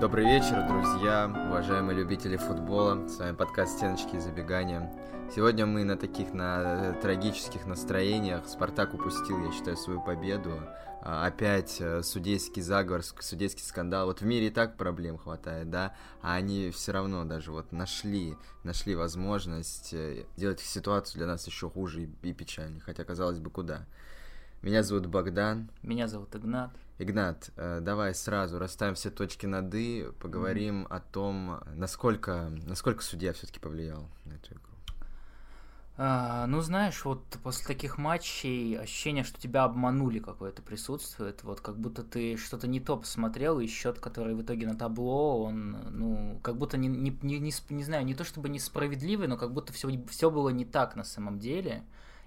Добрый вечер, друзья, уважаемые любители футбола. С вами подкаст «Стеночки и забегания». Сегодня мы на таких, на трагических настроениях. Спартак упустил, я считаю, свою победу. А, опять э, судейский заговор, судейский скандал. Вот в мире и так проблем хватает, да, а они все равно даже вот нашли, нашли возможность э, делать ситуацию для нас еще хуже и печальнее. Хотя, казалось бы, куда. Меня зовут Богдан. Меня зовут Игнат. Игнат, э, давай сразу расставим все точки над «и», поговорим mm-hmm. о том, насколько, насколько судья все-таки повлиял на эту игру. А, ну, знаешь, вот после таких матчей ощущение, что тебя обманули какое-то присутствует. Вот как будто ты что-то не то посмотрел, и счет, который в итоге на табло, он, ну, как будто не, не, не, не, не знаю, не то чтобы несправедливый, но как будто все, все было не так на самом деле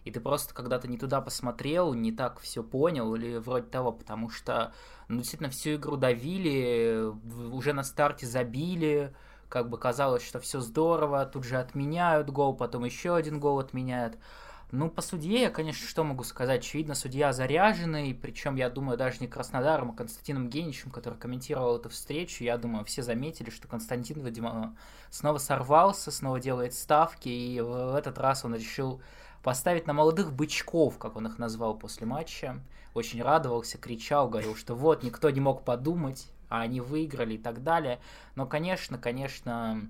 и ты просто когда-то не туда посмотрел, не так все понял или вроде того, потому что ну, действительно всю игру давили, уже на старте забили, как бы казалось, что все здорово, тут же отменяют гол, потом еще один гол отменяют. Ну, по судье я, конечно, что могу сказать? Очевидно, судья заряженный, причем, я думаю, даже не Краснодаром, а Константином Геничем, который комментировал эту встречу. Я думаю, все заметили, что Константин, видимо, снова сорвался, снова делает ставки, и в этот раз он решил поставить на молодых бычков, как он их назвал после матча. Очень радовался, кричал, говорил, что вот, никто не мог подумать, а они выиграли и так далее. Но, конечно, конечно,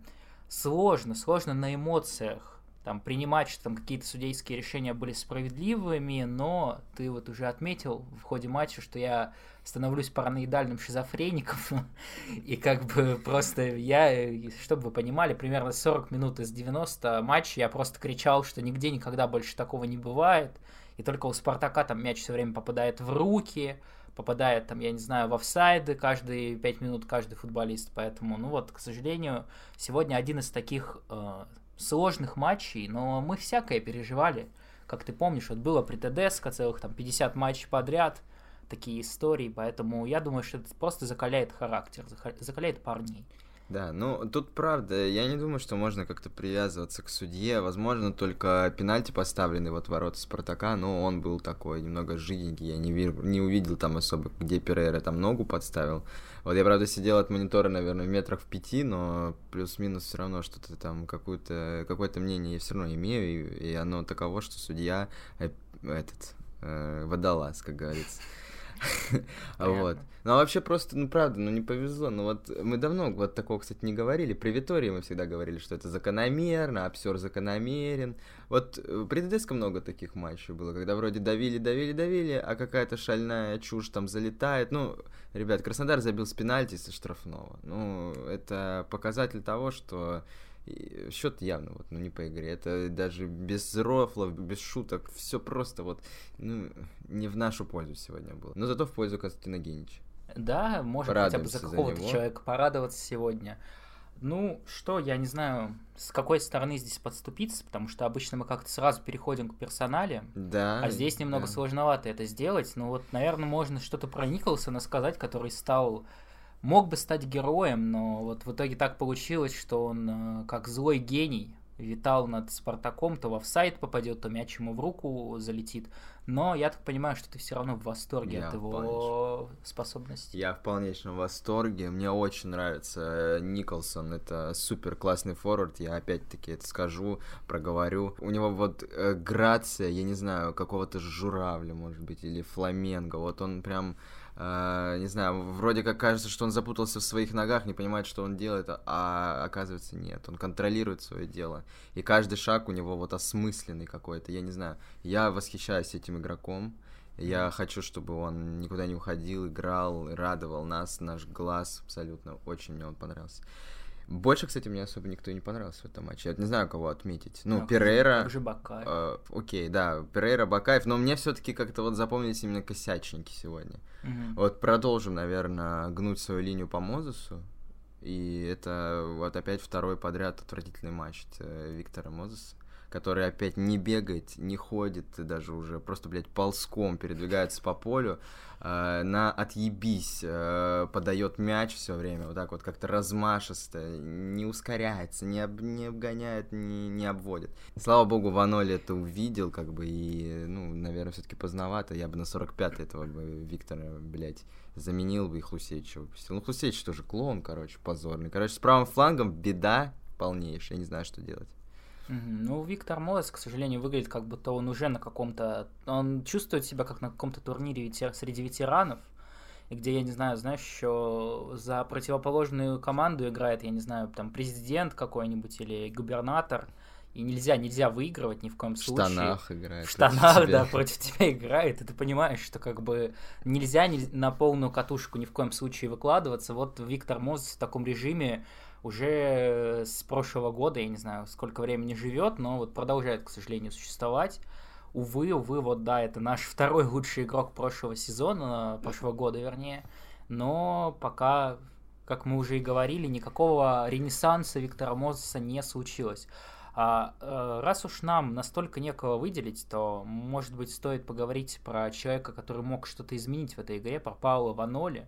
сложно, сложно на эмоциях там принимать, что там какие-то судейские решения были справедливыми, но ты вот уже отметил в ходе матча, что я становлюсь параноидальным шизофреником, и как бы просто я, чтобы вы понимали, примерно 40 минут из 90 матча я просто кричал, что нигде никогда больше такого не бывает, и только у Спартака там мяч все время попадает в руки, попадает там, я не знаю, в офсайды каждые 5 минут каждый футболист, поэтому, ну вот, к сожалению, сегодня один из таких э, сложных матчей, но мы всякое переживали, как ты помнишь, вот было при ТДСК целых там 50 матчей подряд, такие истории, поэтому я думаю, что это просто закаляет характер, закаляет парней. Да, ну тут правда, я не думаю, что можно как-то привязываться к судье. Возможно, только пенальти поставленный вот ворота Спартака, но он был такой немного жиденький, я не, вижу, не увидел там особо, где Перейра там ногу подставил. Вот я, правда, сидел от монитора, наверное, в метрах в пяти, но плюс-минус все равно что-то там, какое-то какое мнение я все равно имею, и, и оно таково, что судья э, этот э, водолаз, как говорится. Вот. Ну, а вообще просто, ну, правда, ну, не повезло. Ну, вот мы давно вот такого, кстати, не говорили. При Витории мы всегда говорили, что это закономерно, обсер закономерен. Вот э, при ДДСК много таких матчей было, когда вроде давили, давили, давили, а какая-то шальная чушь там залетает. Ну, ребят, Краснодар забил с пенальти со штрафного. Ну, это показатель того, что счет явно вот, ну, не по игре. Это даже без рофлов, без шуток, все просто вот, ну, не в нашу пользу сегодня было. Но зато в пользу Константина Генича. Да, можно хотя бы за какого-то человека порадоваться сегодня. Ну, что, я не знаю, с какой стороны здесь подступиться, потому что обычно мы как-то сразу переходим к персонале, да, а здесь немного да. сложновато это сделать. Ну вот, наверное, можно что-то про Николсона сказать, который стал мог бы стать героем, но вот в итоге так получилось, что он э, как злой гений витал над Спартаком, то в офсайд попадет, то мяч ему в руку залетит. Но я так понимаю, что ты все равно в восторге я от его полнейшем. способностей. Я в полнейшем восторге. Мне очень нравится Николсон. Это супер классный форвард. Я опять-таки это скажу, проговорю. У него вот э, грация, я не знаю, какого-то журавля, может быть, или фламенго. Вот он прям э, не знаю, вроде как кажется, что он запутался в своих ногах, не понимает, что он делает, а оказывается нет, он контролирует свое дело, и каждый шаг у него вот осмысленный какой-то, я не знаю, я восхищаюсь этим игроком, я хочу, чтобы он никуда не уходил, играл, радовал нас, наш глаз абсолютно, очень мне он понравился. Больше, кстати, мне особо никто не понравился в этом матче. Я не знаю, кого отметить. Ну, ну Перейра... Также Бакаев. Э, окей, да, Перейра, Бакаев. Но мне все таки как-то вот запомнились именно косячники сегодня. Угу. Вот продолжим, наверное, гнуть свою линию по Мозесу. И это вот опять второй подряд отвратительный матч Виктора Мозеса который опять не бегает, не ходит, даже уже просто, блядь, ползком передвигается по полю, э, на отъебись э, подает мяч все время, вот так вот как-то размашисто, не ускоряется, не, об, не обгоняет, не, не обводит. Слава богу, Ваноли это увидел, как бы, и, ну, наверное, все-таки поздновато, я бы на 45 этого бы Виктора, блядь, заменил бы и Хлусевича выпустил. Ну, Хлусевич тоже клоун, короче, позорный. Короче, с правым флангом беда полнейшая, я не знаю, что делать. Ну, Виктор Морес, к сожалению, выглядит как будто он уже на каком-то... Он чувствует себя как на каком-то турнире ветер... среди ветеранов, и где, я не знаю, знаешь, еще за противоположную команду играет, я не знаю, там президент какой-нибудь или губернатор, и нельзя, нельзя выигрывать ни в коем случае. В штанах играет. В штанах, да, против тебя играет, и ты понимаешь, что как бы нельзя на полную катушку ни в коем случае выкладываться. Вот Виктор Моз в таком режиме уже с прошлого года, я не знаю, сколько времени живет, но вот продолжает, к сожалению, существовать. Увы, увы, вот да, это наш второй лучший игрок прошлого сезона, прошлого года, вернее. Но пока, как мы уже и говорили, никакого ренессанса Виктора Мозеса не случилось. А э, раз уж нам настолько некого выделить, то, может быть, стоит поговорить про человека, который мог что-то изменить в этой игре, про Паула Ваноли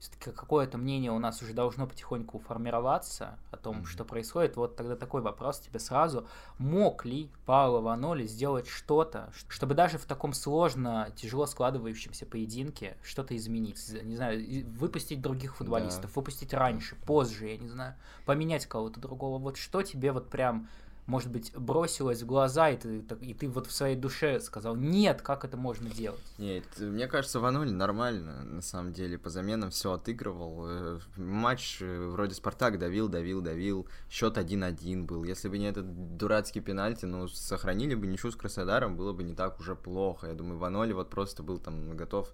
все-таки какое-то мнение у нас уже должно потихоньку формироваться о том, mm-hmm. что происходит. Вот тогда такой вопрос тебе сразу. Мог ли Пауло Ваноли сделать что-то, чтобы даже в таком сложно, тяжело складывающемся поединке что-то изменить? Не знаю, выпустить других футболистов, да. выпустить раньше, позже, я не знаю, поменять кого-то другого. Вот что тебе вот прям может быть, бросилось в глаза, и ты, и ты вот в своей душе сказал, нет, как это можно делать? Нет, мне кажется, Ванули нормально, на самом деле, по заменам все отыгрывал. Э, матч э, вроде Спартак давил, давил, давил, счет 1-1 был. Если бы не этот дурацкий пенальти, ну, сохранили бы ничего с Краснодаром, было бы не так уже плохо. Я думаю, Ваноли вот просто был там готов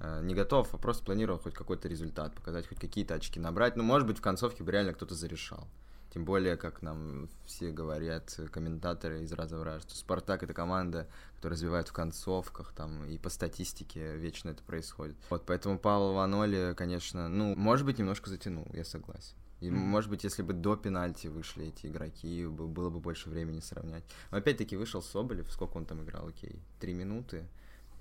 э, не готов, а просто планировал хоть какой-то результат, показать, хоть какие-то очки набрать. Ну, может быть, в концовке бы реально кто-то зарешал. Тем более, как нам все говорят, комментаторы из раза в раз, что Спартак это команда, которая развивает в концовках, там, и по статистике вечно это происходит. Вот, поэтому Павел Ваноли, конечно, ну, может быть, немножко затянул, я согласен. И, mm-hmm. может быть, если бы до пенальти вышли эти игроки, было бы больше времени сравнять. Но опять-таки вышел Соболев, сколько он там играл, окей, три минуты.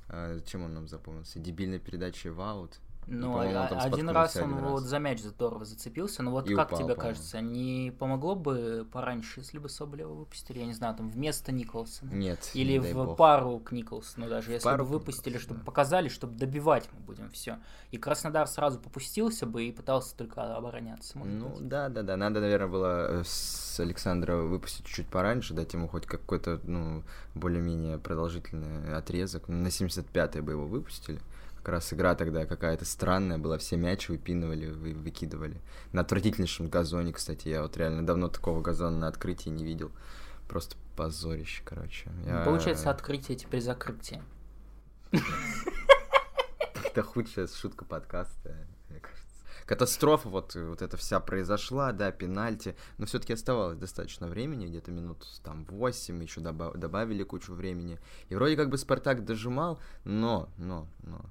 А, чем он нам запомнился? Дебильной передачей в аут. Ну, а, один раз он один вот раз. за мяч здорово зацепился. Но вот и как упал, тебе кажется, не помогло бы пораньше, если бы Соболева выпустили, я не знаю, там вместо Николсона? Нет. Или в бог. пару к Николсону даже, в если бы выпустили, чтобы да. показали, чтобы добивать мы будем все. И Краснодар сразу попустился бы и пытался только обороняться. Ну, быть. да, да, да. Надо, наверное, было э, с Александра выпустить чуть пораньше, дать ему хоть какой-то, ну, более-менее продолжительный отрезок. На 75-й бы его выпустили как раз игра тогда какая-то странная была, все мячи выпинывали, вы, выкидывали. На отвратительнейшем газоне, кстати, я вот реально давно такого газона на открытии не видел. Просто позорище, короче. Я... Получается, открытие теперь закрытие. Это худшая шутка подкаста, мне кажется. Катастрофа вот, вот эта вся произошла, да, пенальти, но все-таки оставалось достаточно времени, где-то минут там 8, еще добав добавили кучу времени. И вроде как бы Спартак дожимал, но, но, но,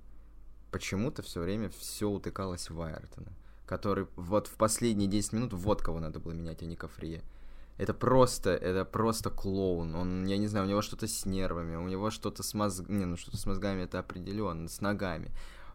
почему-то все время все утыкалось в Айртона, который вот в последние 10 минут вот кого надо было менять, а не Кафрия. Это просто, это просто клоун. Он, я не знаю, у него что-то с нервами, у него что-то с мозгами, не, ну что-то с мозгами это определенно, с ногами.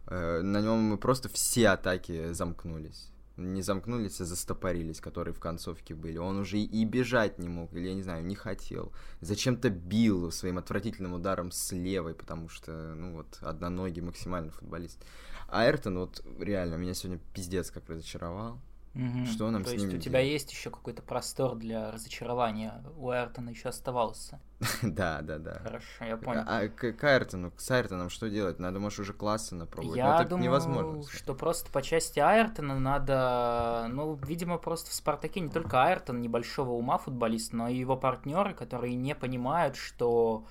Э, на нем просто все атаки замкнулись не замкнулись, а застопорились, которые в концовке были. Он уже и бежать не мог, или, я не знаю, не хотел. Зачем-то бил своим отвратительным ударом с левой, потому что, ну вот, одноногий максимально футболист. А Эртон вот реально меня сегодня пиздец как разочаровал. Угу. Что нам То с есть ним у тебя делать? есть еще какой-то простор для разочарования. У Айртона еще оставался. да, да, да. Хорошо, я понял. А, а к, к Айртону, с Айртоном что делать? Надо, может, уже классы напробовать. Я Но думаю, невозможно. что просто по части Айртона надо, ну, видимо, просто в Спартаке не только Айртон небольшого ума футболист, но и его партнеры, которые не понимают, что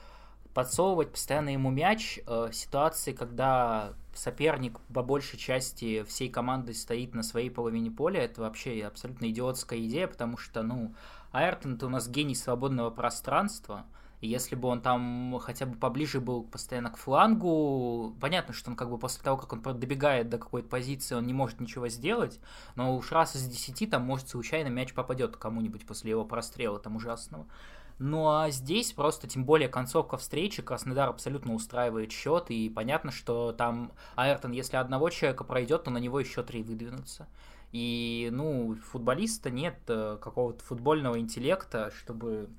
подсовывать постоянно ему мяч э, в ситуации, когда соперник по большей части всей команды стоит на своей половине поля, это вообще абсолютно идиотская идея, потому что, ну, Айртон это у нас гений свободного пространства, и если бы он там хотя бы поближе был постоянно к флангу, понятно, что он как бы после того, как он добегает до какой-то позиции, он не может ничего сделать, но уж раз из десяти там может случайно мяч попадет кому-нибудь после его прострела там ужасного. Ну а здесь просто, тем более, концовка встречи, Краснодар абсолютно устраивает счет, и понятно, что там Айртон, если одного человека пройдет, то на него еще три выдвинутся. И, ну, футболиста нет э, какого-то футбольного интеллекта, чтобы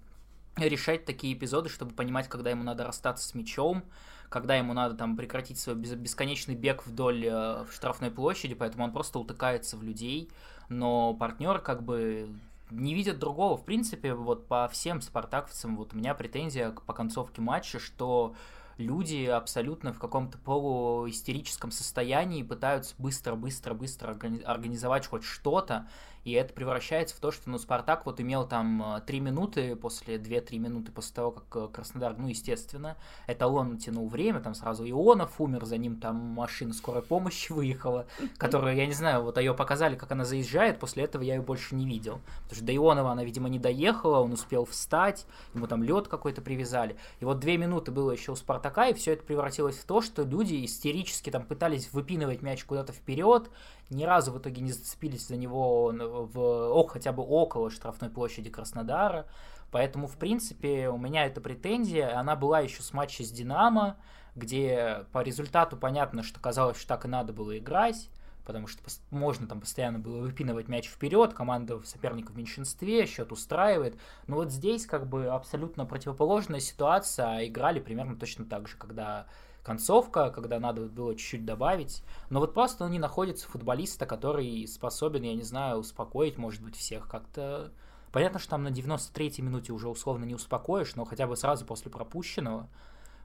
решать такие эпизоды, чтобы понимать, когда ему надо расстаться с мячом, когда ему надо там прекратить свой бесконечный бег вдоль э, штрафной площади, поэтому он просто утыкается в людей, но партнер как бы не видят другого. В принципе, вот по всем спартаковцам вот у меня претензия по концовке матча, что люди абсолютно в каком-то полуистерическом состоянии пытаются быстро-быстро-быстро организовать хоть что-то, и это превращается в то, что, ну, Спартак вот имел там 3 э, минуты после, 2-3 минуты после того, как э, Краснодар, ну, естественно, это он тянул время, там сразу Ионов умер, за ним там машина скорой помощи выехала, которая, я не знаю, вот ее показали, как она заезжает, после этого я ее больше не видел, потому что до Ионова она, видимо, не доехала, он успел встать, ему там лед какой-то привязали, и вот 2 минуты было еще у Спартака, и все это превратилось в то, что люди истерически там пытались выпинывать мяч куда-то вперед, ни разу в итоге не зацепились за него в, о, хотя бы около штрафной площади Краснодара. Поэтому, в принципе, у меня эта претензия, она была еще с матча с Динамо, где по результату понятно, что казалось, что так и надо было играть, потому что можно там постоянно было выпинывать мяч вперед, команда соперника в меньшинстве, счет устраивает. Но вот здесь как бы абсолютно противоположная ситуация, а играли примерно точно так же, когда концовка, когда надо было чуть-чуть добавить. Но вот просто он не находится футболиста, который способен, я не знаю, успокоить, может быть, всех как-то. Понятно, что там на 93-й минуте уже условно не успокоишь, но хотя бы сразу после пропущенного.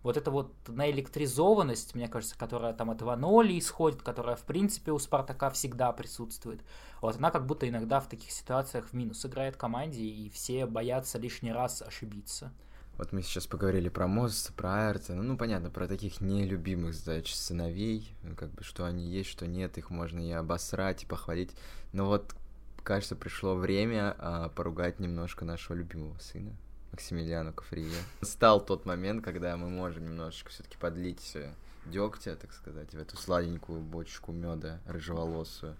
Вот эта вот наэлектризованность, мне кажется, которая там от Ваноли исходит, которая, в принципе, у Спартака всегда присутствует, вот она как будто иногда в таких ситуациях в минус играет команде, и все боятся лишний раз ошибиться. Вот мы сейчас поговорили про Мозеса, про Айртона, ну, понятно, про таких нелюбимых, значит, сыновей, ну, как бы, что они есть, что нет, их можно и обосрать, и похвалить, но вот, кажется, пришло время а, поругать немножко нашего любимого сына, Максимилиану Кафрия. Стал тот момент, когда мы можем немножечко все-таки подлить э, дегтя, так сказать, в эту сладенькую бочку меда рыжеволосую.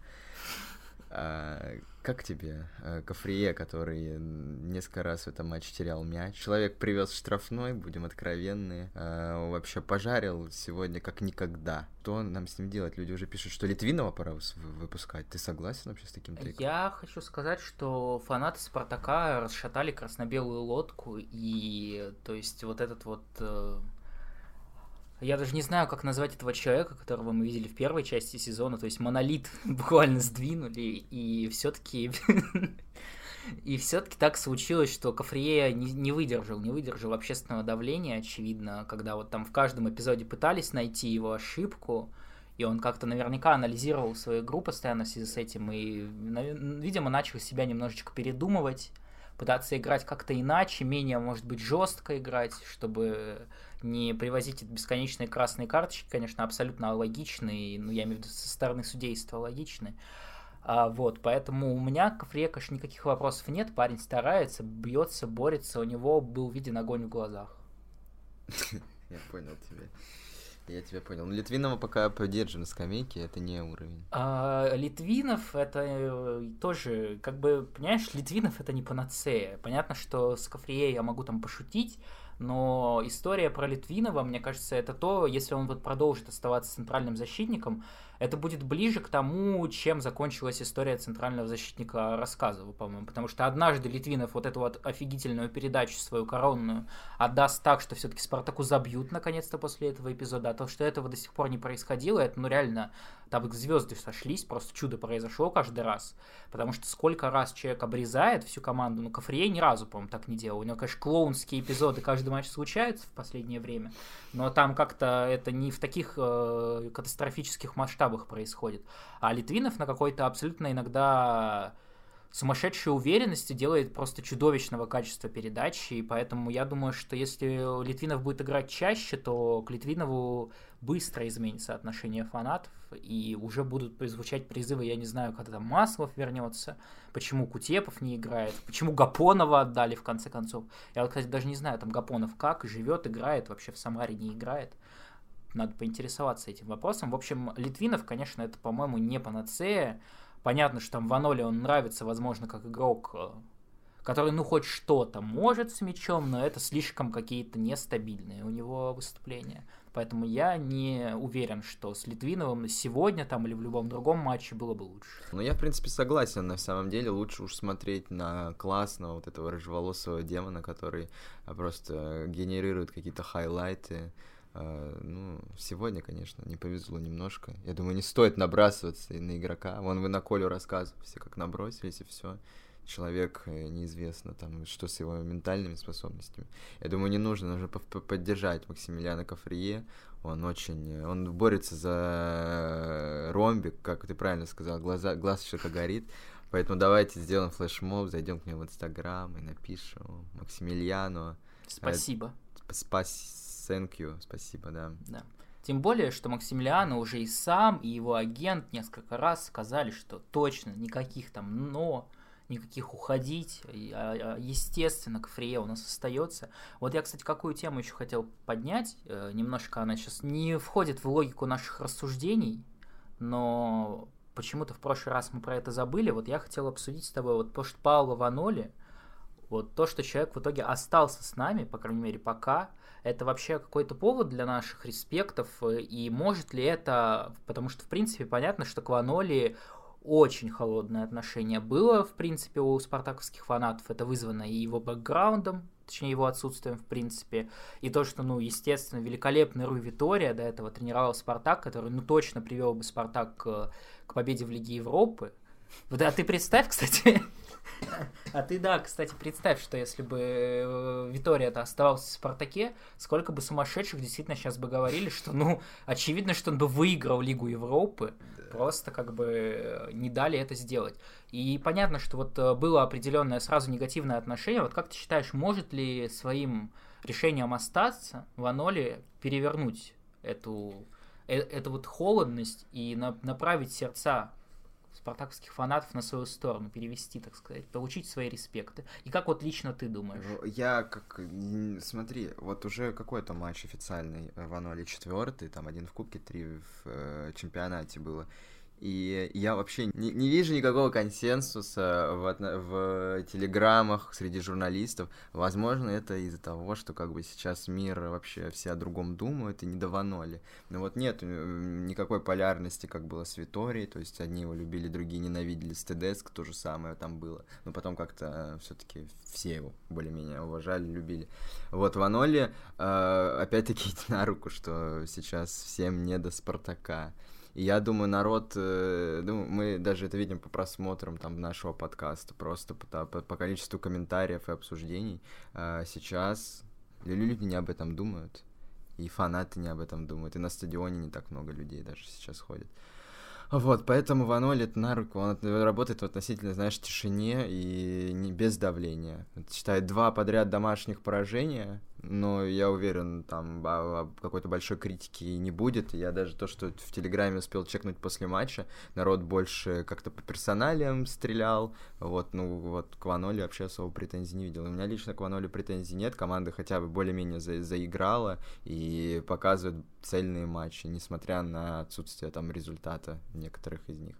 А, как тебе а, Кафрие, который несколько раз в этом матче терял мяч? Человек привез штрафной, будем откровенны. А, вообще пожарил сегодня как никогда. Что нам с ним делать? Люди уже пишут, что Литвинова пора выпускать. Ты согласен вообще с таким тейком? Я хочу сказать, что фанаты Спартака расшатали красно-белую лодку, и то есть вот этот вот э, я даже не знаю, как назвать этого человека, которого мы видели в первой части сезона. То есть монолит буквально сдвинули, и все-таки и все-таки так случилось, что Кафрие не, не выдержал, не выдержал общественного давления, очевидно, когда вот там в каждом эпизоде пытались найти его ошибку, и он как-то наверняка анализировал свою игру постоянно в связи с этим, и, видимо, начал себя немножечко передумывать, пытаться играть как-то иначе, менее, может быть, жестко играть, чтобы не привозить бесконечные красные карточки, конечно, абсолютно логичные, ну, я имею в виду со стороны судейства логичные. А, вот, поэтому у меня к Фрие, никаких вопросов нет, парень старается, бьется, борется, у него был виден огонь в глазах. Я понял тебя. Я тебя понял. Ну, Литвинова пока поддержим на скамейке, это не уровень. А, Литвинов это э, тоже, как бы, понимаешь, Литвинов это не панацея. Понятно, что с Кафрией я могу там пошутить, но история про Литвинова, мне кажется, это то, если он вот продолжит оставаться центральным защитником, это будет ближе к тому, чем закончилась история центрального защитника Рассказова, по-моему. Потому что однажды Литвинов вот эту вот офигительную передачу свою коронную отдаст так, что все-таки Спартаку забьют наконец-то после этого эпизода. А то, что этого до сих пор не происходило, это ну реально там звезды сошлись, просто чудо произошло каждый раз. Потому что сколько раз человек обрезает всю команду, ну Кафрие ни разу, по-моему, так не делал. У него, конечно, клоунские эпизоды каждый матч случаются в последнее время, но там как-то это не в таких э, катастрофических масштабах происходит. А Литвинов на какой-то абсолютно иногда сумасшедшей уверенности делает просто чудовищного качества передачи, и поэтому я думаю, что если Литвинов будет играть чаще, то к Литвинову быстро изменится отношение фанатов, и уже будут звучать призывы, я не знаю, когда там Маслов вернется, почему Кутепов не играет, почему Гапонова отдали в конце концов. Я, кстати, даже не знаю, там Гапонов как, живет, играет, вообще в Самаре не играет. Надо поинтересоваться этим вопросом. В общем, Литвинов, конечно, это, по-моему, не панацея, Понятно, что там Ваноли он нравится, возможно, как игрок, э, который, ну, хоть что-то может с мячом, но это слишком какие-то нестабильные у него выступления. Поэтому я не уверен, что с Литвиновым сегодня там или в любом другом матче было бы лучше. Ну, я, в принципе, согласен. На самом деле лучше уж смотреть на классного вот этого рыжеволосого демона, который просто генерирует какие-то хайлайты. А, ну, сегодня, конечно, не повезло немножко. Я думаю, не стоит набрасываться на игрока. Вон вы на Колю рассказывали, все как набросились и все человек э, неизвестно там, что с его ментальными способностями. Я думаю, не нужно, нужно поддержать Максимилиана Кафрие. Он очень, э, он борется за ромбик, как ты правильно сказал, глаза, глаз что-то горит. Поэтому давайте сделаем флешмоб, зайдем к нему в Инстаграм и напишем Максимилиану. Спасибо. Спас, thank you, спасибо, да. Да. Тем более, что Максимилиану уже и сам, и его агент несколько раз сказали, что точно никаких там «но», никаких уходить, а, а, естественно, Кафрие у нас остается. Вот я, кстати, какую тему еще хотел поднять, э, немножко она сейчас не входит в логику наших рассуждений, но почему-то в прошлый раз мы про это забыли, вот я хотел обсудить с тобой вот то, что Паула Ваноли, вот то, что человек в итоге остался с нами, по крайней мере, пока, это вообще какой-то повод для наших респектов, э, и может ли это, потому что, в принципе, понятно, что к Ваноли очень холодное отношение было, в принципе, у спартаковских фанатов. Это вызвано и его бэкграундом, точнее, его отсутствием, в принципе, и то, что, ну, естественно, великолепный Руй Витория до этого тренировал Спартак, который, ну, точно привел бы Спартак к, к победе в Лиге Европы. Вот, а ты представь, кстати, а ты, да, кстати, представь, что если бы э, Витория-то оставался в Спартаке, сколько бы сумасшедших действительно сейчас бы говорили, что, ну, очевидно, что он бы выиграл Лигу Европы, просто как бы э, не дали это сделать. И понятно, что вот э, было определенное сразу негативное отношение. Вот как ты считаешь, может ли своим решением остаться Ваноли перевернуть эту, эту вот холодность и на, направить сердца спартаковских фанатов на свою сторону, перевести, так сказать, получить свои респекты. И как вот лично ты думаешь? Я как... Смотри, вот уже какой-то матч официальный в Ануале четвертый, там один в Кубке, три в э, чемпионате было. И я вообще не, не вижу никакого консенсуса в, в телеграммах среди журналистов. Возможно, это из-за того, что как бы сейчас мир вообще все о другом думают и не даваноли. Но вот нет никакой полярности, как было с Виторией, то есть одни его любили, другие ненавидели. С Тедеско то же самое там было. Но потом как-то все-таки все его более-менее уважали, любили. Вот Ваноли, э, опять-таки, на руку, что сейчас всем не до Спартака. Я думаю, народ, э, думаю, мы даже это видим по просмотрам там нашего подкаста, просто по, по, по количеству комментариев и обсуждений. Э, сейчас люди не об этом думают, и фанаты не об этом думают, и на стадионе не так много людей даже сейчас ходит. Вот, поэтому Ваноли это на руку, он работает в относительно, знаешь, тишине и не без давления. Считает два подряд домашних поражения, но я уверен, там какой-то большой критики не будет. Я даже то, что в Телеграме успел чекнуть после матча, народ больше как-то по персоналиям стрелял. Вот, ну, вот к Ваноле вообще особо претензий не видел. У меня лично к Ваноле претензий нет. Команда хотя бы более-менее за заиграла и показывает цельные матчи, несмотря на отсутствие там результата некоторых из них.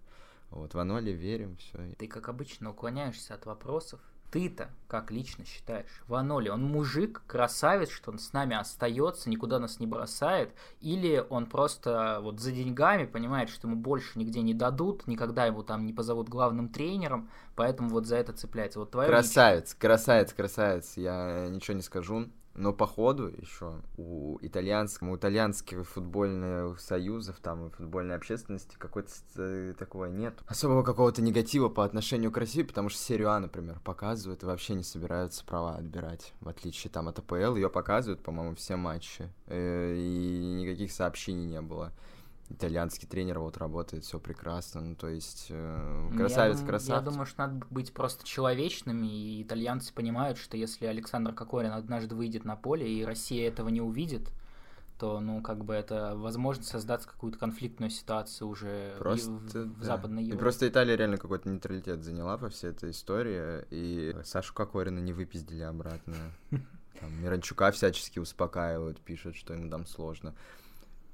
Вот, Ваноли верим, все. Ты, как обычно, уклоняешься от вопросов, ты-то как лично считаешь? Ваноли, он мужик, красавец, что он с нами остается, никуда нас не бросает, или он просто вот за деньгами понимает, что ему больше нигде не дадут, никогда его там не позовут главным тренером, поэтому вот за это цепляется. Вот твое красавец, лично... красавец, красавец, я ничего не скажу. Но по ходу еще у итальянского, у итальянских футбольных союзов, там и футбольной общественности какой-то э, такого нет. Особого какого-то негатива по отношению к России, потому что серию А, например, показывают и вообще не собираются права отбирать. В отличие там от АПЛ, ее показывают, по-моему, все матчи. Э, и никаких сообщений не было итальянский тренер вот работает, все прекрасно, ну то есть э, красавец, я, красавец. Я думаю, что надо быть просто человечными, и итальянцы понимают, что если Александр Кокорин однажды выйдет на поле, и Россия этого не увидит, то, ну, как бы это возможно создать какую-то конфликтную ситуацию уже просто, в, да. в Западной Европе. И просто Италия реально какой-то нейтралитет заняла по всей этой истории, и Сашу Кокорина не выпиздили обратно. Там Миранчука всячески успокаивают, пишут, что ему там сложно.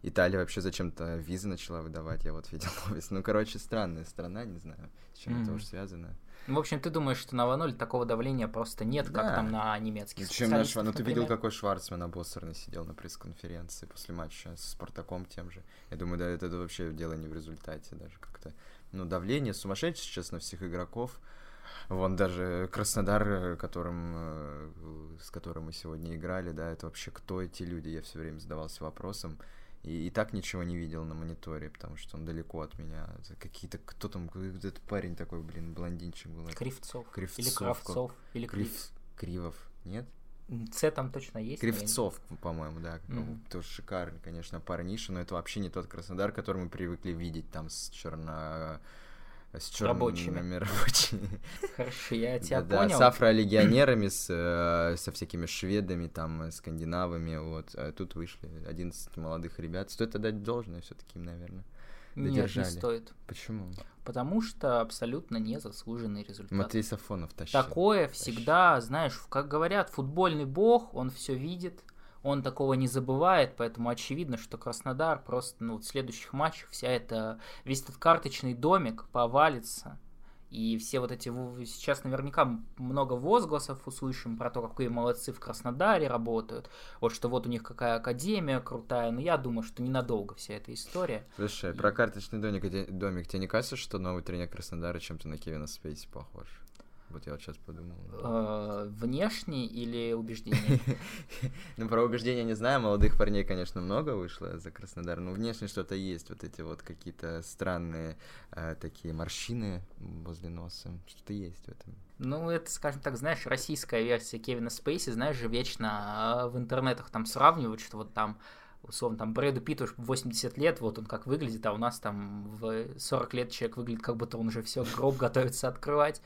Италия вообще зачем-то визы начала выдавать, я вот видел новость. Ну, короче, странная страна, не знаю, с чем mm-hmm. это уж связано. Ну, в общем, ты думаешь, что на Ваноле такого давления просто нет, да. как там на немецких Чем наш, Ну, ты видел, какой Шварцман обоссорный сидел на пресс-конференции после матча с Спартаком тем же. Я думаю, да, это, это вообще дело не в результате даже как-то. Ну, давление сумасшедшее сейчас на всех игроков. Вон даже Краснодар, которым, э, с которым мы сегодня играли, да, это вообще кто эти люди? Я все время задавался вопросом. И, и так ничего не видел на мониторе, потому что он далеко от меня. Какие-то, кто там, этот парень такой, блин, блондинчик был. Кривцов. Кривцов. Или Кравцов. Или Крив... Кривов, нет? С там точно есть. Кривцов, по-моему, да. Mm-hmm. Тоже шикарный, конечно, парниша, но это вообще не тот Краснодар, который мы привыкли видеть там с черно с черными рабочими. рабочими. Хорошо, я тебя да, понял. Да, с афролегионерами, с, э, со всякими шведами, там, э, скандинавами, вот. А тут вышли 11 молодых ребят. Стоит отдать должное все таки наверное. Додержали. Нет, не стоит. Почему? Потому что абсолютно незаслуженный результат. Матвей Сафонов тащил. Такое всегда, знаешь, как говорят, футбольный бог, он все видит, он такого не забывает, поэтому очевидно, что Краснодар просто ну, в следующих матчах вся эта, весь этот карточный домик повалится. И все вот эти... Сейчас наверняка много возгласов услышим про то, какие молодцы в Краснодаре работают. Вот что вот у них какая академия крутая. Но я думаю, что ненадолго вся эта история. Слушай, и... про карточный домик, домик тебе не кажется, что новый тренер Краснодара чем-то на Кевина Спейси похож? Вот я вот сейчас подумал. Э, внешне или убеждение? Ну, про убеждения не знаю. Молодых парней, конечно, много вышло за Краснодар. Но внешне что-то есть. Вот эти вот какие-то странные э, такие морщины возле носа. Что-то есть в этом. Ну, это, скажем так, знаешь, российская версия Кевина Спейси, знаешь же, вечно э, в интернетах там сравнивают, что вот там условно, там, Брэду Питту 80 лет, вот он как выглядит, а у нас там в 40 лет человек выглядит, как будто он уже все гроб готовится открывать.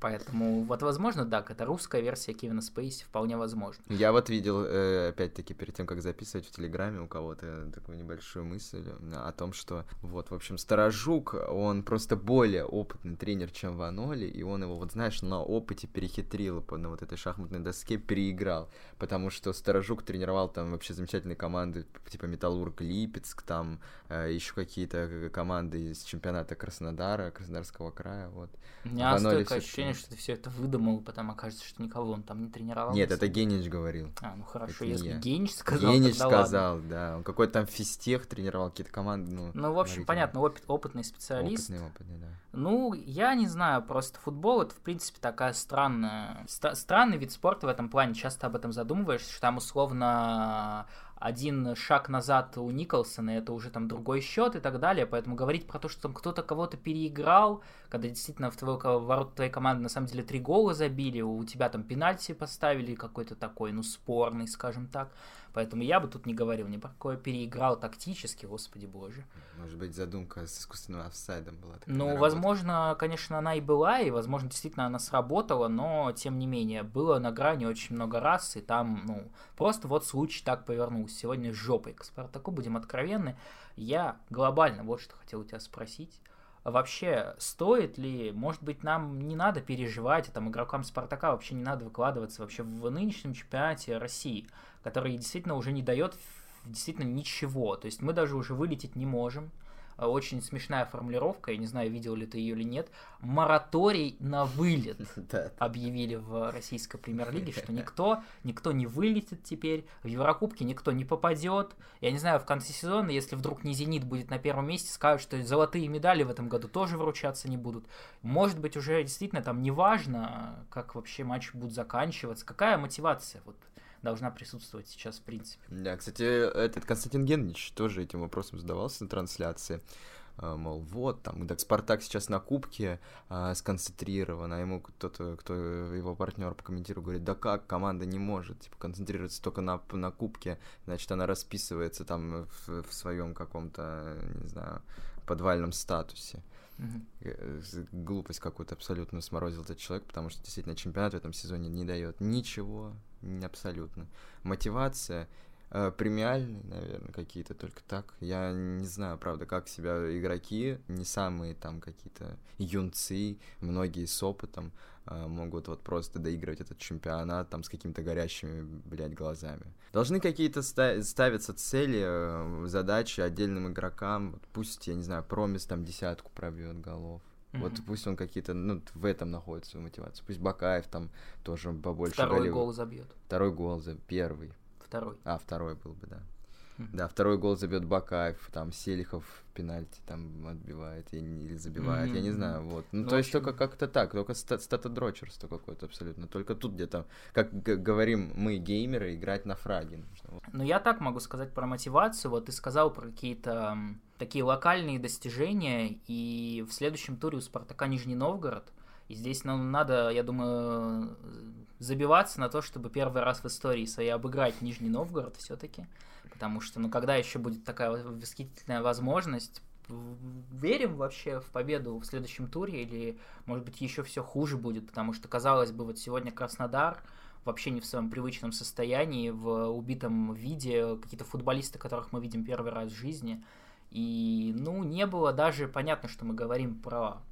Поэтому вот возможно, да, это русская версия Кевина Спейси вполне возможно. Я вот видел, э, опять-таки, перед тем, как записывать в Телеграме у кого-то такую небольшую мысль о том, что вот, в общем, Старожук, он просто более опытный тренер, чем Ваноли, и он его, вот знаешь, на опыте перехитрил на вот этой шахматной доске, переиграл, потому что Старожук тренировал там вообще замечательные команды, типа Металлург Липецк, там э, еще какие-то команды из чемпионата Краснодара, Краснодарского края, вот. У меня столько ощущение, что ты все это выдумал, потом окажется, что никого он там не тренировал. Нет, это Генич говорил. А, ну хорошо, это если Генич сказал, Генич сказал, ладно. да. Он какой-то там физтех тренировал, какие-то команды, ну... Ну, в общем, понятно, опыт, опытный специалист. Опытный, опытный, да. Ну, я не знаю, просто футбол это, в принципе, такая странная... Ст- странный вид спорта в этом плане, часто об этом задумываешься, что там условно один шаг назад у Николсона, это уже там другой счет и так далее, поэтому говорить про то, что там кто-то кого-то переиграл, когда действительно в твою, ворот твоей команды на самом деле три гола забили, у тебя там пенальти поставили какой-то такой, ну, спорный, скажем так, Поэтому я бы тут не говорил ни про какое переиграл тактически, господи боже. Может быть, задумка с искусственным офсайдом была такая. Ну, возможно, конечно, она и была, и, возможно, действительно она сработала, но, тем не менее, было на грани очень много раз, и там, ну, просто вот случай так повернулся. Сегодня с жопой к Спартаку, будем откровенны. Я глобально вот что хотел у тебя спросить вообще стоит ли, может быть, нам не надо переживать, а там игрокам Спартака вообще не надо выкладываться вообще в нынешнем чемпионате России который действительно уже не дает действительно ничего. То есть мы даже уже вылететь не можем. Э, очень смешная формулировка, я не знаю, видел ли ты ее или нет. Мораторий на вылет объявили в российской премьер-лиге, что никто, никто не вылетит теперь, в Еврокубке никто не попадет. Я не знаю, в конце сезона, если вдруг не Зенит будет на первом месте, скажут, что золотые медали в этом году тоже вручаться не будут. Может быть, уже действительно там неважно, как вообще матч будет заканчиваться, какая мотивация вот должна присутствовать сейчас в принципе. Да, кстати, этот Константин Генрич тоже этим вопросом задавался на трансляции. А, мол, вот, там, так, Спартак сейчас на кубке а, сконцентрирован, а ему кто-то, кто его партнер по комментирую, говорит, да как, команда не может, типа, концентрироваться только на, на кубке, значит, она расписывается там в, в своем каком-то, не знаю, подвальном статусе. Mm-hmm. Глупость какую-то абсолютно сморозил этот человек, потому что действительно чемпионат в этом сезоне не дает ничего, абсолютно. Мотивация э, премиальные, наверное, какие-то только так. Я не знаю, правда, как себя игроки, не самые там какие-то юнцы, многие с опытом, э, могут вот просто доигрывать этот чемпионат там с какими-то горящими, блядь, глазами. Должны какие-то ста- ставиться цели, э, задачи отдельным игрокам. Вот пусть, я не знаю, Промис там десятку пробьет голов. Mm-hmm. Вот пусть он какие-то, ну, в этом находит свою мотивацию. Пусть Бакаев там тоже побольше Второй голев... гол забьет. Второй гол за первый. Второй. А, второй был бы, да. Да, второй гол забьет Бакаев, там Селихов пенальти там отбивает или забивает, mm-hmm. я не знаю, вот. Ну, ну то общем... есть только как-то так, только статодрочерство какое-то абсолютно. Только тут где-то, как говорим мы, геймеры, играть на фраге нужно. Ну, я так могу сказать про мотивацию. Вот ты сказал про какие-то такие локальные достижения, и в следующем туре у Спартака Нижний Новгород. И здесь нам надо, я думаю, забиваться на то, чтобы первый раз в истории своей обыграть Нижний Новгород все-таки потому что, ну, когда еще будет такая восхитительная возможность, верим вообще в победу в следующем туре или, может быть, еще все хуже будет, потому что, казалось бы, вот сегодня Краснодар вообще не в своем привычном состоянии, в убитом виде, какие-то футболисты, которых мы видим первый раз в жизни, и, ну, не было даже понятно, что мы говорим про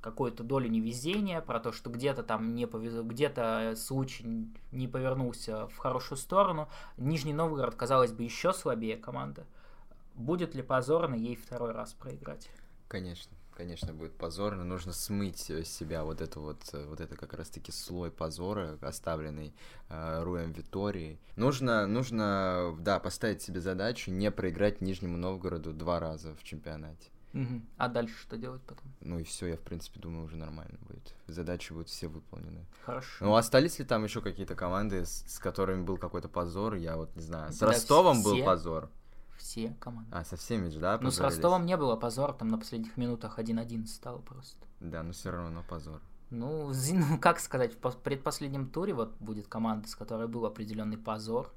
какую-то долю невезения, про то, что где-то там не повезло, где-то случай не повернулся в хорошую сторону. Нижний Новгород, казалось бы, еще слабее команда. Будет ли позорно ей второй раз проиграть? Конечно, конечно, будет позорно. Нужно смыть с себя вот это вот, вот это как раз-таки слой позора, оставленный э, Руем Виторией. Нужно, нужно, да, поставить себе задачу не проиграть Нижнему Новгороду два раза в чемпионате. Угу. А дальше что делать потом? Ну и все, я в принципе думаю, уже нормально будет. Задачи будут все выполнены. Хорошо. Ну, остались ли там еще какие-то команды, с, с которыми был какой-то позор? Я вот не знаю. С да, Ростовом все, был позор. Все команды. А, со всеми же, да? Ну, с Ростовом не было позора, там на последних минутах 1-1 стало просто. Да, но все равно позор. Ну, ну, как сказать, в предпоследнем туре вот будет команда, с которой был определенный позор.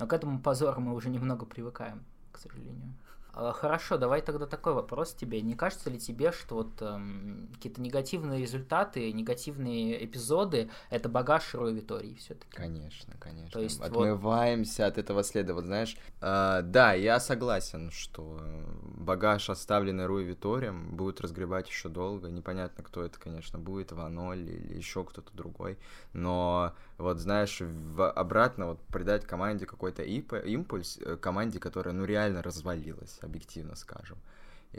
Но к этому позору мы уже немного привыкаем, к сожалению. А, хорошо, давай тогда такой вопрос тебе. Не кажется ли тебе, что вот эм, какие-то негативные результаты, негативные эпизоды это багаж Роя Витории все-таки? Конечно, конечно. То есть Отмываемся вот... от этого следа. Вот знаешь, э, да, я согласен, что багаж, оставленный Руи Виторием, будет разгребать еще долго. Непонятно, кто это, конечно, будет, Ваноль или еще кто-то другой. Но вот знаешь, в, обратно вот придать команде какой-то импульс, э, команде, которая ну реально развалилась, объективно скажем.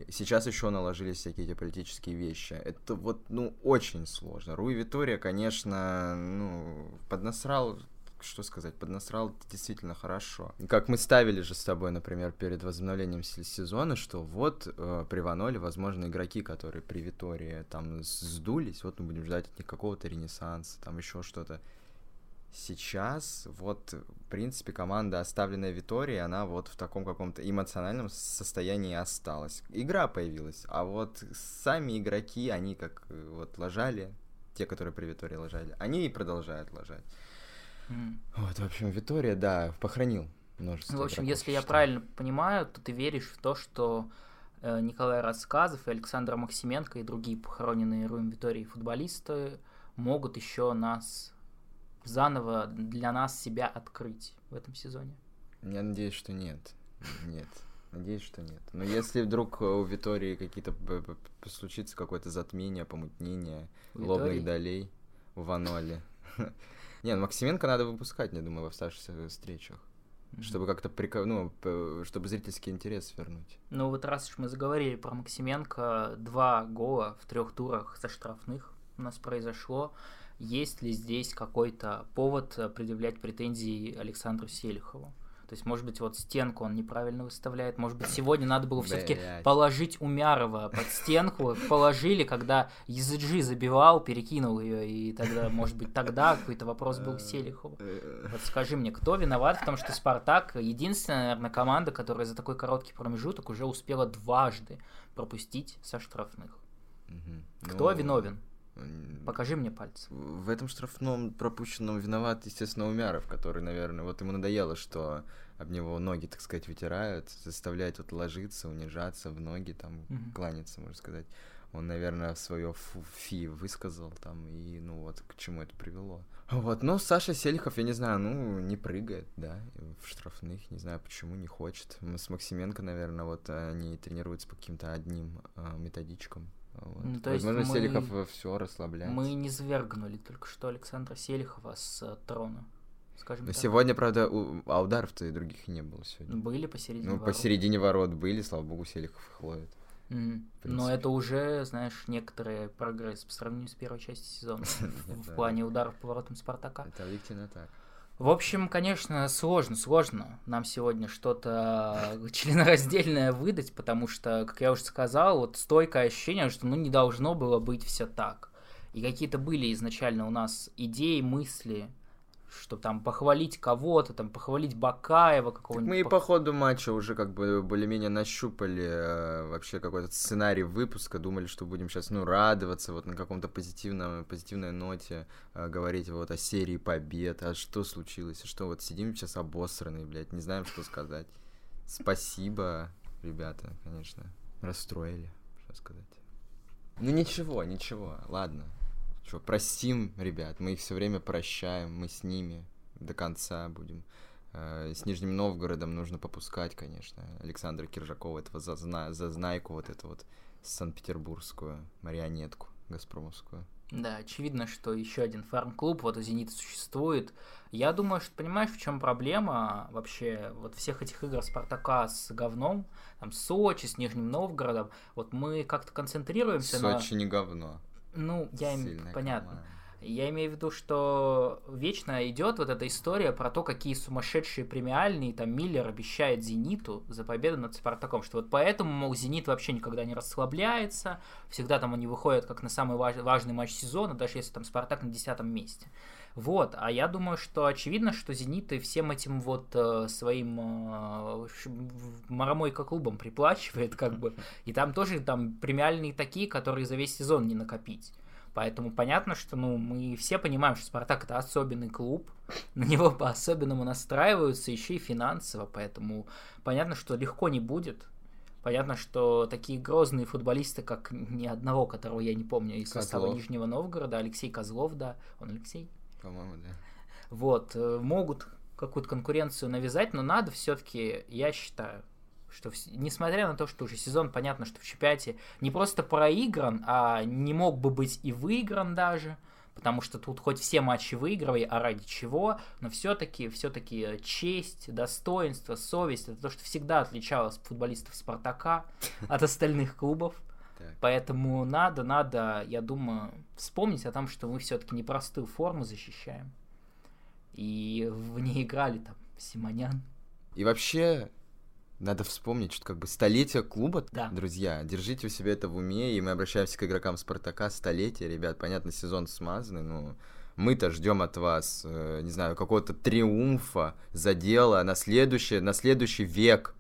Сейчас еще наложились всякие эти политические вещи. Это вот, ну, очень сложно. Руи Витория, конечно, ну, поднасрал что сказать, поднасрал действительно хорошо. Как мы ставили же с тобой, например, перед возобновлением сезона, что вот э, при Ваноле, возможно, игроки, которые при Витории там сдулись, вот мы будем ждать от них какого-то ренессанса, там еще что-то сейчас вот, в принципе, команда, оставленная Виторией, она вот в таком каком-то эмоциональном состоянии осталась. Игра появилась, а вот сами игроки, они как э, вот ложали, те, которые при Витории ложали, они и продолжают ложать. Mm. Вот, в общем, Витория, да, похоронил множество В общем, если я правильно понимаю, то ты веришь в то, что э, Николай Рассказов и Александр Максименко и другие похороненные Руем Витории футболисты могут еще нас заново для нас себя открыть в этом сезоне? Я надеюсь, что нет. Нет. Надеюсь, что нет. Но если вдруг у Витории какие-то случится какое-то затмение, помутнение, у лобных Витории? долей у Ваноли. Не, ну Максименко надо выпускать, я думаю, в оставшихся встречах. Чтобы как-то прикол... ну, чтобы зрительский интерес вернуть. Ну вот раз уж мы заговорили про Максименко, два гола в трех турах со штрафных у нас произошло есть ли здесь какой-то повод э, предъявлять претензии Александру Селихову? То есть, может быть, вот стенку он неправильно выставляет. Может быть, сегодня надо было все-таки положить Умярова под стенку. Положили, когда Языджи забивал, перекинул ее, и тогда, может быть, тогда какой-то вопрос был к Селихову. Вот скажи мне, кто виноват в том, что Спартак единственная, наверное, команда, которая за такой короткий промежуток уже успела дважды пропустить со штрафных? Кто ну, виновен? Покажи мне пальцы. В этом штрафном пропущенном виноват, естественно, Умяров, который, наверное, вот ему надоело, что об него ноги, так сказать, вытирают, заставляет вот ложиться, унижаться в ноги, там, угу. кланяться, можно сказать. Он, наверное, свое фи высказал там, и ну вот к чему это привело. Вот, ну, Саша Селихов, я не знаю, ну, не прыгает, да, в штрафных, не знаю, почему не хочет. С Максименко, наверное, вот они тренируются по каким-то одним э, методичкам. Вот. Ну, то Возможно, есть мы... Селихов все расслабляется. Мы не свергнули только что Александра Селихова с uh, трона. Скажем Но так. сегодня, правда, у... а ударов-то и других не было сегодня. Были посередине ну, ворот. посередине ворот были, слава богу, Селихов их ловит. Mm. Но это уже, знаешь, некоторый прогресс по сравнению с первой частью сезона в плане ударов по воротам Спартака. Это объективно так. В общем, конечно, сложно, сложно нам сегодня что-то членораздельное выдать, потому что, как я уже сказал, вот стойкое ощущение, что ну не должно было быть все так. И какие-то были изначально у нас идеи, мысли, что там похвалить кого-то, там похвалить Бакаева какого-нибудь. Мы и по ходу матча уже как бы более-менее нащупали э, вообще какой-то сценарий выпуска, думали, что будем сейчас, ну, радоваться вот на каком-то позитивном, позитивной ноте, э, говорить вот о серии побед, а что случилось, а что вот сидим сейчас обосранные, блядь, не знаем, что сказать. Спасибо, ребята, конечно, расстроили, что сказать. Ну ничего, ничего, ладно, что, простим, ребят, мы их все время прощаем, мы с ними до конца будем. Э, с Нижним Новгородом нужно попускать, конечно, Александра Киржакова, этого зазна... зазнайку, вот эту вот санкт-петербургскую марионетку газпромовскую. Да, очевидно, что еще один фарм-клуб, вот у «Зенита» существует. Я думаю, что понимаешь, в чем проблема вообще вот всех этих игр «Спартака» с говном, там, Сочи, с Нижним Новгородом, вот мы как-то концентрируемся Сочи на... Сочи не говно. Ну, я им понятно. Команда. Я имею в виду, что вечно идет вот эта история про то, какие сумасшедшие премиальные там Миллер обещает Зениту за победу над Спартаком, что вот поэтому, мол, Зенит вообще никогда не расслабляется, всегда там они выходят как на самый важ- важный матч сезона, даже если там Спартак на десятом месте. Вот, а я думаю, что очевидно, что Зенит и всем этим вот э, своим э, маромойка клубом приплачивает, как бы, и там тоже там премиальные такие, которые за весь сезон не накопить. Поэтому понятно, что ну, мы все понимаем, что Спартак это особенный клуб, на него по-особенному настраиваются еще и финансово, поэтому понятно, что легко не будет. Понятно, что такие грозные футболисты, как ни одного, которого я не помню из состава Козлов. Нижнего Новгорода, Алексей Козлов, да, он Алексей? По-моему, да. Вот, э, могут какую-то конкуренцию навязать, но надо все-таки, я считаю, что несмотря на то, что уже сезон, понятно, что в чемпионате не просто проигран, а не мог бы быть и выигран даже, потому что тут хоть все матчи выигрывай, а ради чего, но все-таки, все-таки честь, достоинство, совесть, это то, что всегда отличалось футболистов Спартака от остальных клубов. Поэтому надо, надо, я думаю, вспомнить о том, что мы все-таки непростую форму защищаем. И в ней играли там Симонян. И вообще, надо вспомнить, что как бы столетие клуба, да. друзья, держите у себя это в уме, и мы обращаемся к игрокам Спартака, столетие, ребят, понятно, сезон смазанный, но мы-то ждем от вас, э, не знаю, какого-то триумфа, задела на следующий, на следующий век.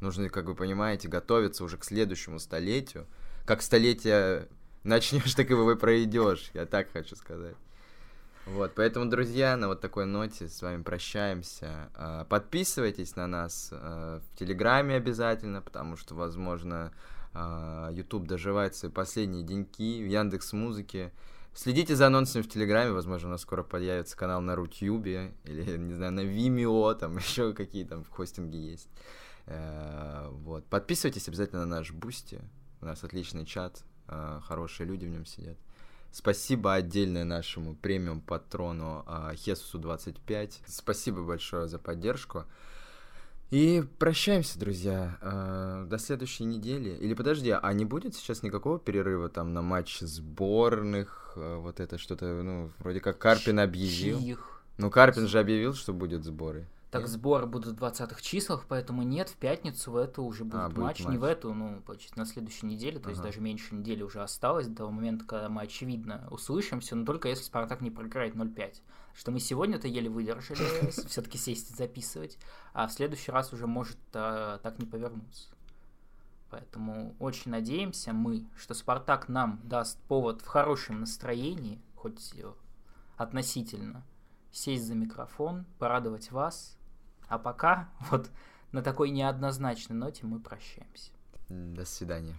Нужно, как вы понимаете, готовиться уже к следующему столетию. Как столетие начнешь, так и вы пройдешь, я так хочу сказать. Вот, поэтому, друзья, на вот такой ноте с вами прощаемся. А, подписывайтесь на нас а, в Телеграме обязательно, потому что, возможно, а, YouTube доживает свои последние деньки в Яндекс Музыке. Следите за анонсами в Телеграме, возможно, у нас скоро появится канал на Рутюбе или, не знаю, на Vimeo, там еще какие там хостинги есть. Э, вот. Подписывайтесь обязательно на наш Бусти. У нас отличный чат, хорошие люди в нем сидят. Спасибо отдельное нашему премиум патрону Хесусу 25. Спасибо большое за поддержку. И прощаемся, друзья. А, до следующей недели. Или подожди, а не будет сейчас никакого перерыва там на матч сборных? Вот это что-то, ну, вроде как Карпин объявил. Ну, Карпин же объявил, что будет сборы. Так нет? сборы будут в 20-х числах, поэтому нет, в пятницу в эту уже будет, а, матч. матч. Не в эту, ну, на следующей неделе, то ага. есть даже меньше недели уже осталось до того момента, когда мы, очевидно, услышимся, но только если Спартак не проиграет 0-5. Что мы сегодня-то еле выдержали все-таки сесть и записывать, а в следующий раз уже может а, так не повернуться. Поэтому очень надеемся мы, что Спартак нам даст повод в хорошем настроении, хоть относительно, сесть за микрофон, порадовать вас, а пока вот на такой неоднозначной ноте мы прощаемся. До свидания.